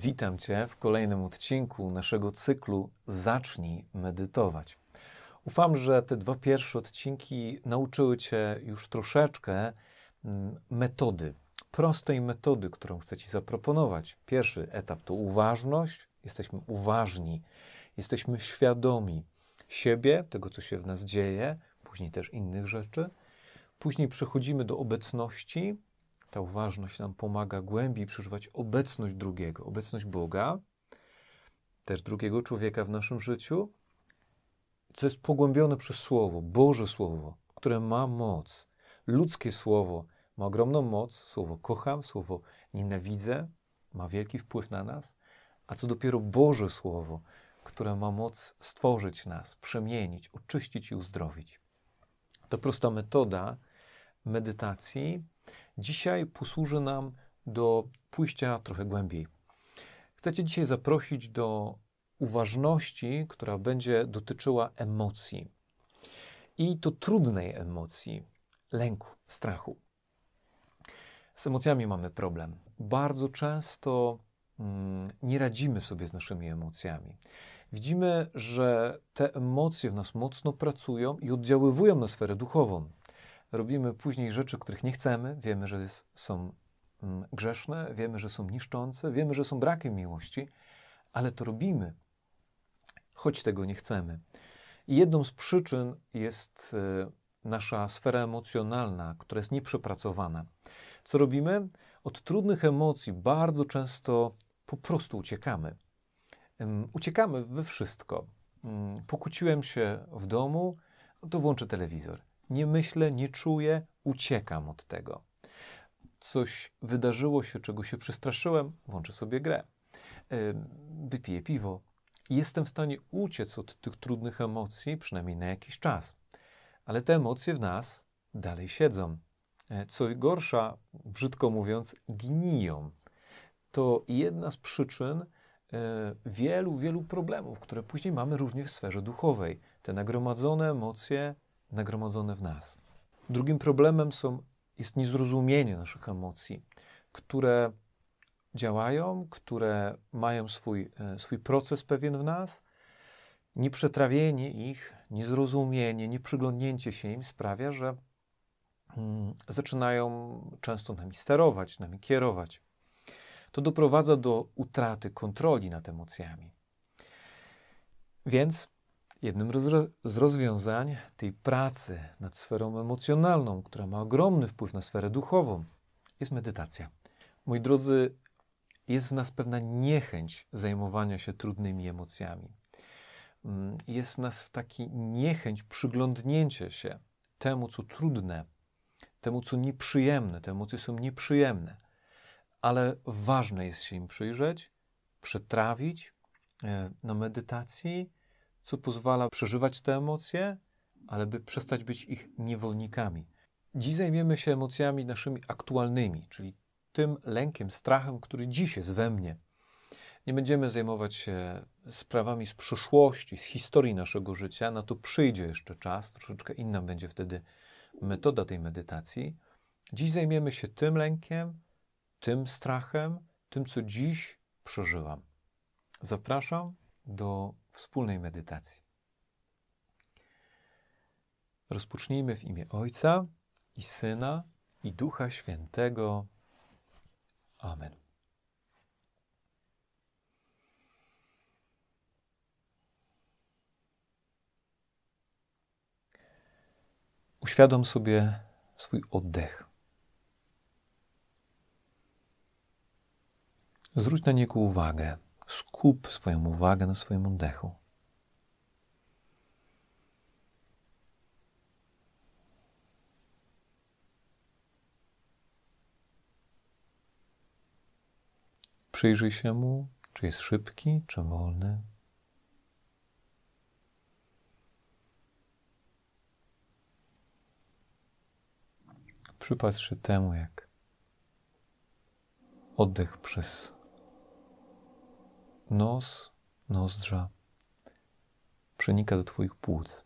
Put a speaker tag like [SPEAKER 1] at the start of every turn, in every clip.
[SPEAKER 1] Witam Cię w kolejnym odcinku naszego cyklu Zacznij medytować. Ufam, że te dwa pierwsze odcinki nauczyły Cię już troszeczkę mm, metody, prostej metody, którą chcę Ci zaproponować. Pierwszy etap to uważność, jesteśmy uważni, jesteśmy świadomi siebie, tego, co się w nas dzieje, później też innych rzeczy. Później przechodzimy do obecności, ta uważność nam pomaga głębiej przeżywać obecność drugiego, obecność Boga, też drugiego człowieka w naszym życiu, co jest pogłębione przez Słowo, Boże Słowo, które ma moc. Ludzkie Słowo ma ogromną moc, Słowo kocham, Słowo nienawidzę, ma wielki wpływ na nas, a co dopiero Boże Słowo, które ma moc stworzyć nas, przemienić, oczyścić i uzdrowić. To prosta metoda medytacji, dzisiaj posłuży nam do pójścia trochę głębiej. Chcę Cię dzisiaj zaprosić do uważności, która będzie dotyczyła emocji. I to trudnej emocji, lęku, strachu. Z emocjami mamy problem. Bardzo często mm, nie radzimy sobie z naszymi emocjami. Widzimy, że te emocje w nas mocno pracują i oddziaływują na sferę duchową robimy później rzeczy, których nie chcemy, wiemy, że są mm, grzeszne, wiemy, że są niszczące, wiemy, że są brakiem miłości, ale to robimy, choć tego nie chcemy. I jedną z przyczyn jest e, nasza sfera emocjonalna, która jest nieprzepracowana. Co robimy? Od trudnych emocji bardzo często po prostu uciekamy. Uciekamy we wszystko. Mm, pokłóciłem się w domu, to włączę telewizor nie myślę, nie czuję, uciekam od tego. Coś wydarzyło się, czego się przestraszyłem, włączę sobie grę, wypiję piwo. Jestem w stanie uciec od tych trudnych emocji, przynajmniej na jakiś czas. Ale te emocje w nas dalej siedzą. E, co gorsza, brzydko mówiąc, gniją. To jedna z przyczyn e, wielu, wielu problemów, które później mamy również w sferze duchowej. Te nagromadzone emocje nagromadzone w nas. Drugim problemem są, jest niezrozumienie naszych emocji, które działają, które mają swój, e, swój proces pewien w nas. Nieprzetrawienie ich, niezrozumienie, nieprzyglądnięcie się im sprawia, że mm, zaczynają często nami sterować, nami kierować. To doprowadza do utraty kontroli nad emocjami. Więc Jednym z rozwiązań tej pracy nad sferą emocjonalną, która ma ogromny wpływ na sferę duchową, jest medytacja. Moi drodzy, jest w nas pewna niechęć zajmowania się trudnymi emocjami. Mm, jest w nas taki niechęć przyglądnięcia się temu, co trudne, temu, co nieprzyjemne. Te emocje są nieprzyjemne, ale ważne jest się im przyjrzeć, przetrawić e, na medytacji co pozwala przeżywać te emocje, ale by przestać być ich niewolnikami. Dziś zajmiemy się emocjami naszymi aktualnymi, czyli tym lękiem, strachem, który dziś jest we mnie. Nie będziemy zajmować się sprawami z przyszłości, z historii naszego życia, na to przyjdzie jeszcze czas, troszeczkę inna będzie wtedy metoda tej medytacji. Dziś zajmiemy się tym lękiem, tym strachem, tym, co dziś przeżyłam. Zapraszam do wspólnej medytacji. Rozpocznijmy w imię Ojca i Syna i Ducha Świętego. Amen. Uświadom sobie swój oddech. Zwróć na niego uwagę. Skup swoją uwagę na swoim oddechu. Przyjrzyj się mu, czy jest szybki, czy wolny. Przypatrz się temu, jak oddech przez nos, nozdrza przenika do Twoich płuc.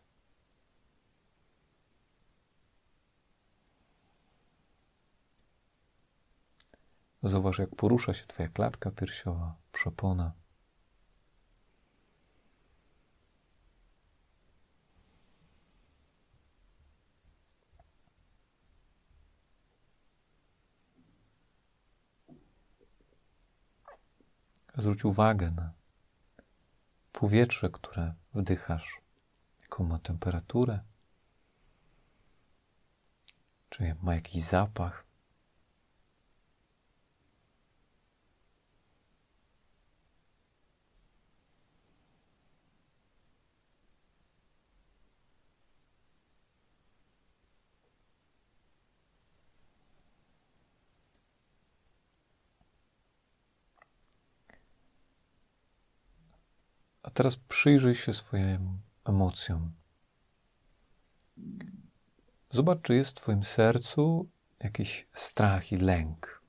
[SPEAKER 1] Zauważ, jak porusza się Twoja klatka piersiowa, przepona. Zwróć uwagę na powietrze, które wdychasz, jaką ma temperaturę, czy ma jakiś zapach. A teraz przyjrzyj się swoim emocjom. Zobacz, czy jest w Twoim sercu jakiś strach i lęk.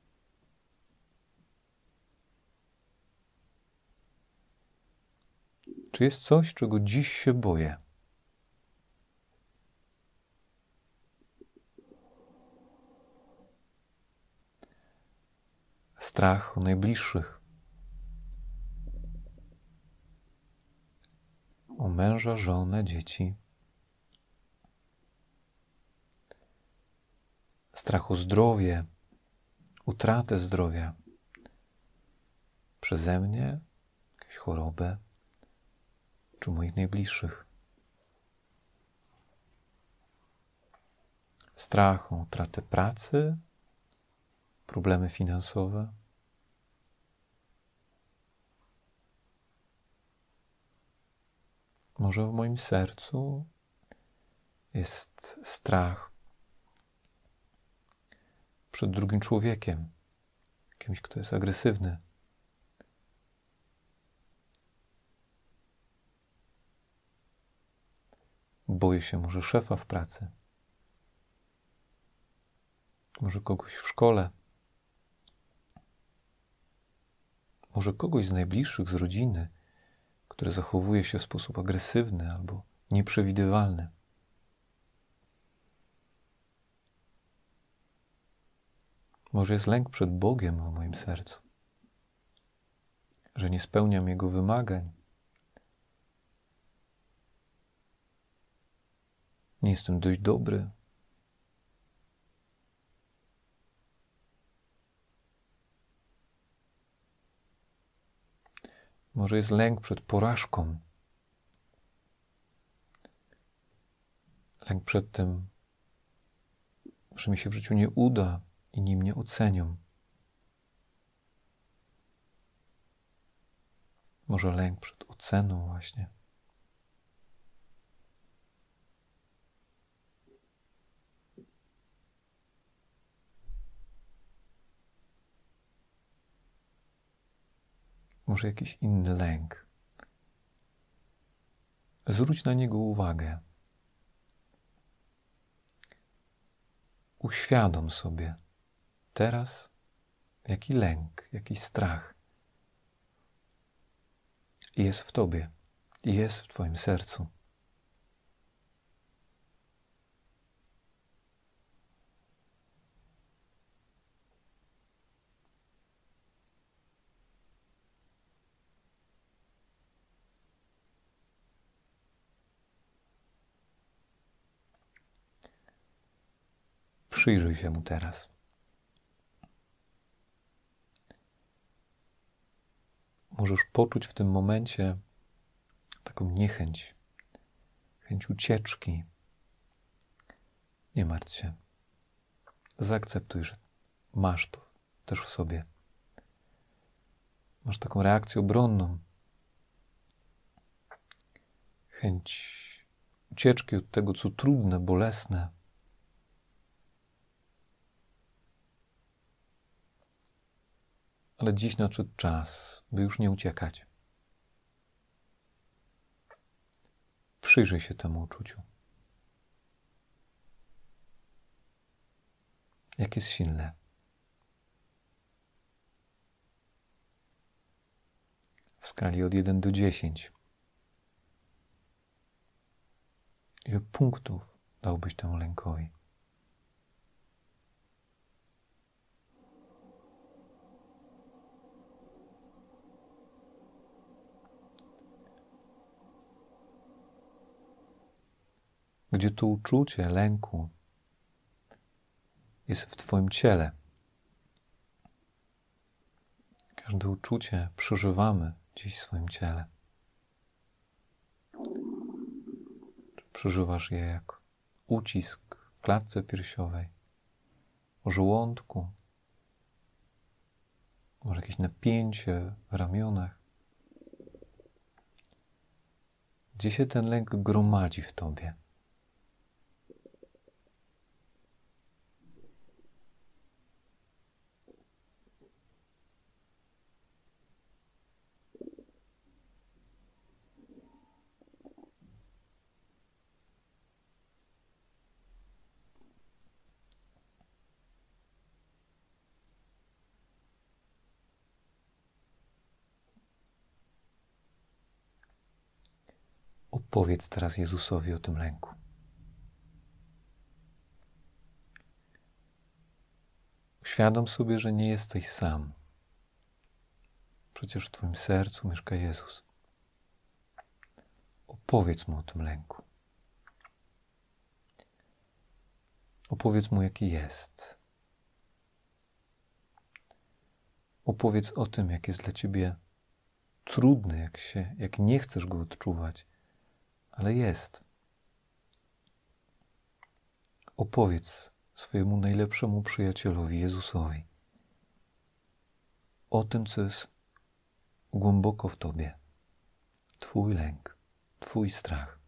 [SPEAKER 1] Czy jest coś, czego dziś się boję? Strach o najbliższych. O męża, żonę, dzieci. Strach o zdrowie, utratę zdrowia przeze mnie, jakąś chorobę, czy moich najbliższych. Strach o utratę pracy, problemy finansowe. Może w moim sercu jest strach przed drugim człowiekiem, kimś, kto jest agresywny. Boję się może szefa w pracy, może kogoś w szkole, może kogoś z najbliższych, z rodziny które zachowuje się w sposób agresywny albo nieprzewidywalny. Może jest lęk przed Bogiem w moim sercu, że nie spełniam Jego wymagań. Nie jestem dość dobry, Może jest lęk przed porażką. Lęk przed tym, że mi się w życiu nie uda i nim mnie ocenią. Może lęk przed oceną, właśnie. Może jakiś inny lęk. Zwróć na niego uwagę. Uświadom sobie teraz, jaki lęk, jaki strach jest w tobie, jest w Twoim sercu. Przyjrzyj się mu teraz. Możesz poczuć w tym momencie taką niechęć, chęć ucieczki. Nie martw się. Zaakceptuj, że masz to też w sobie. Masz taką reakcję obronną. Chęć ucieczki od tego, co trudne, bolesne. Ale dziś nadszedł czas, by już nie uciekać. Przyjrzyj się temu uczuciu. Jak jest silne. W skali od 1 do 10. Ile punktów dałbyś temu lękowi? Gdzie to uczucie lęku jest w Twoim ciele. Każde uczucie przeżywamy gdzieś w swoim ciele. Przeżywasz je jak ucisk w klatce piersiowej, żołądku, może jakieś napięcie w ramionach. Gdzie się ten lęk gromadzi w tobie? Opowiedz teraz Jezusowi o tym lęku. Uświadom sobie, że nie jesteś sam. Przecież w Twoim sercu mieszka Jezus. Opowiedz mu o tym lęku. Opowiedz mu, jaki jest. Opowiedz o tym, jak jest dla ciebie trudny, jak, się, jak nie chcesz go odczuwać ale jest. Opowiedz swojemu najlepszemu przyjacielowi, Jezusowi, o tym, co jest głęboko w tobie. Twój lęk, Twój strach.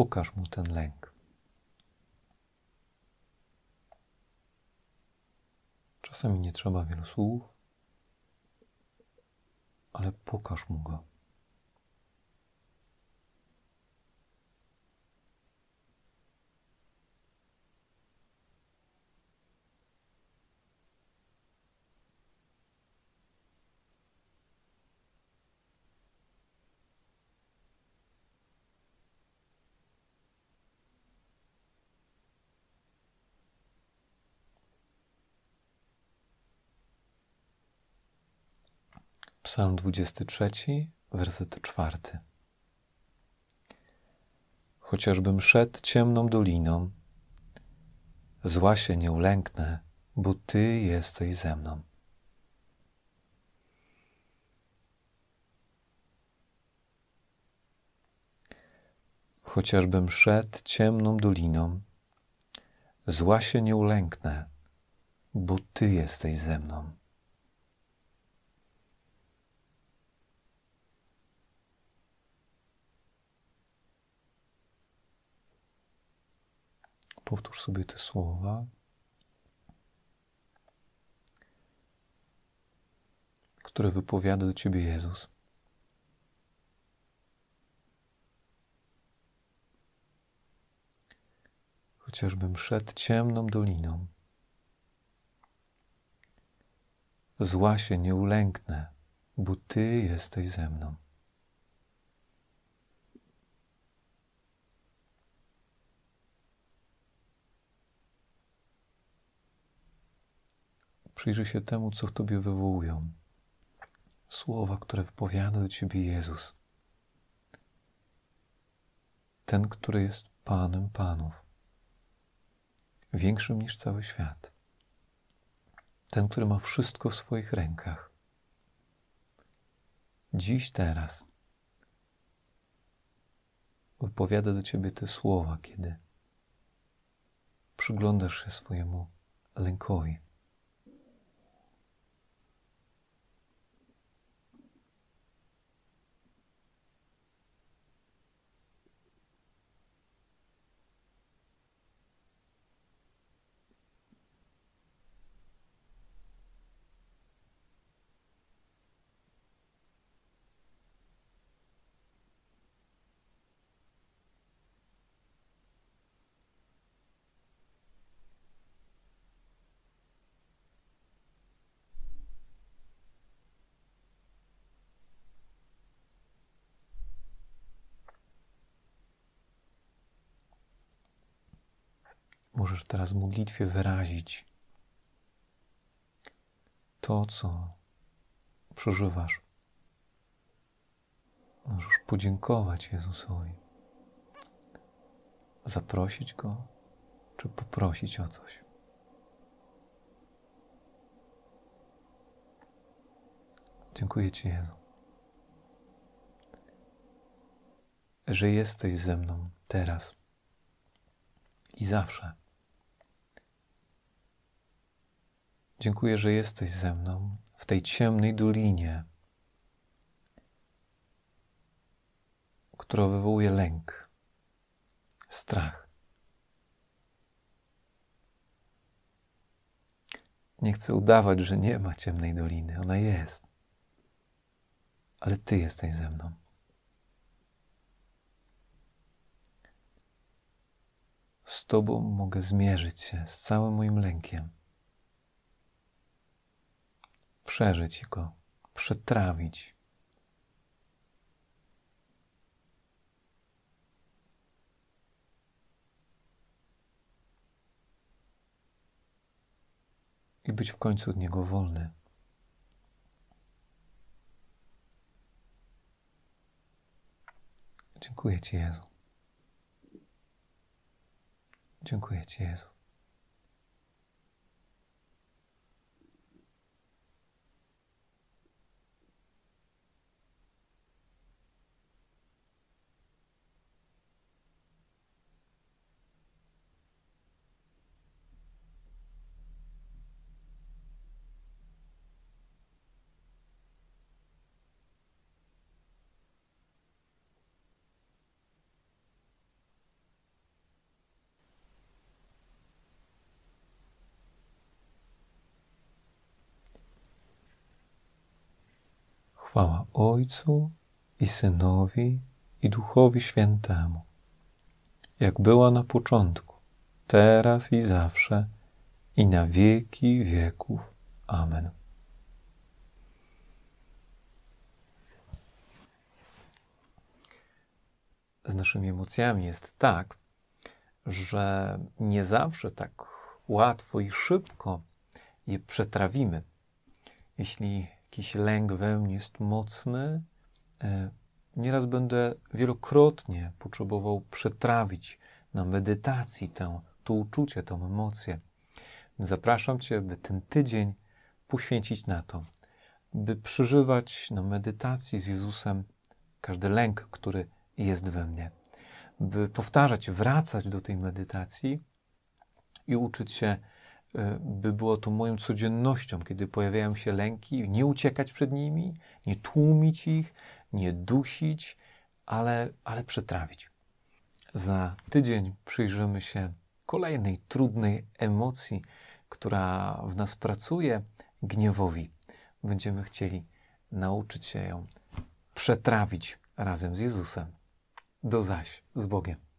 [SPEAKER 1] Pokaż mu ten lęk. Czasami nie trzeba wielu słów, ale pokaż mu go. Psalm 23, werset 4. Chociażbym szedł ciemną doliną, zła się nie ulęknę, bo Ty jesteś ze mną. Chociażbym szedł ciemną doliną, zła się nie ulęknę, bo Ty jesteś ze mną. Powtórz sobie te słowa. które wypowiada do ciebie Jezus. Chociażbym szedł ciemną doliną, zła się nie ulęknę, bo Ty jesteś ze mną. Przyjrzyj się temu, co w tobie wywołują. Słowa, które wypowiada do ciebie Jezus. Ten, który jest Panem Panów, większym niż cały świat. Ten, który ma wszystko w swoich rękach. Dziś, teraz wypowiada do ciebie te słowa, kiedy przyglądasz się swojemu lękowi. Możesz teraz w modlitwie wyrazić to, co przeżywasz. Możesz podziękować Jezusowi, zaprosić Go, czy poprosić o coś. Dziękuję Ci, Jezu, że jesteś ze mną teraz i zawsze. Dziękuję, że jesteś ze mną w tej ciemnej dolinie, która wywołuje lęk, strach. Nie chcę udawać, że nie ma ciemnej doliny. Ona jest. Ale Ty jesteś ze mną. Z Tobą mogę zmierzyć się z całym moim lękiem. Przeżyć go, przetrawić. I być w końcu od niego wolny. Dziękuję Ci, Jezu. Dziękuję Ci, Jezu. Chwała Ojcu i Synowi i Duchowi Świętemu, jak była na początku, teraz i zawsze, i na wieki wieków. Amen. Z naszymi emocjami jest tak, że nie zawsze tak łatwo i szybko je przetrawimy. Jeśli jakiś lęk we mnie jest mocny, e, nieraz będę wielokrotnie potrzebował przetrawić na medytacji tę, to uczucie, tę emocję. Zapraszam Cię, by ten tydzień poświęcić na to, by przeżywać na medytacji z Jezusem każdy lęk, który jest we mnie, by powtarzać, wracać do tej medytacji i uczyć się by było to moją codziennością, kiedy pojawiają się lęki, nie uciekać przed nimi, nie tłumić ich, nie dusić, ale, ale przetrawić. Za tydzień przyjrzymy się kolejnej trudnej emocji, która w nas pracuje, gniewowi. Będziemy chcieli nauczyć się ją przetrawić razem z Jezusem. Do zaś z Bogiem.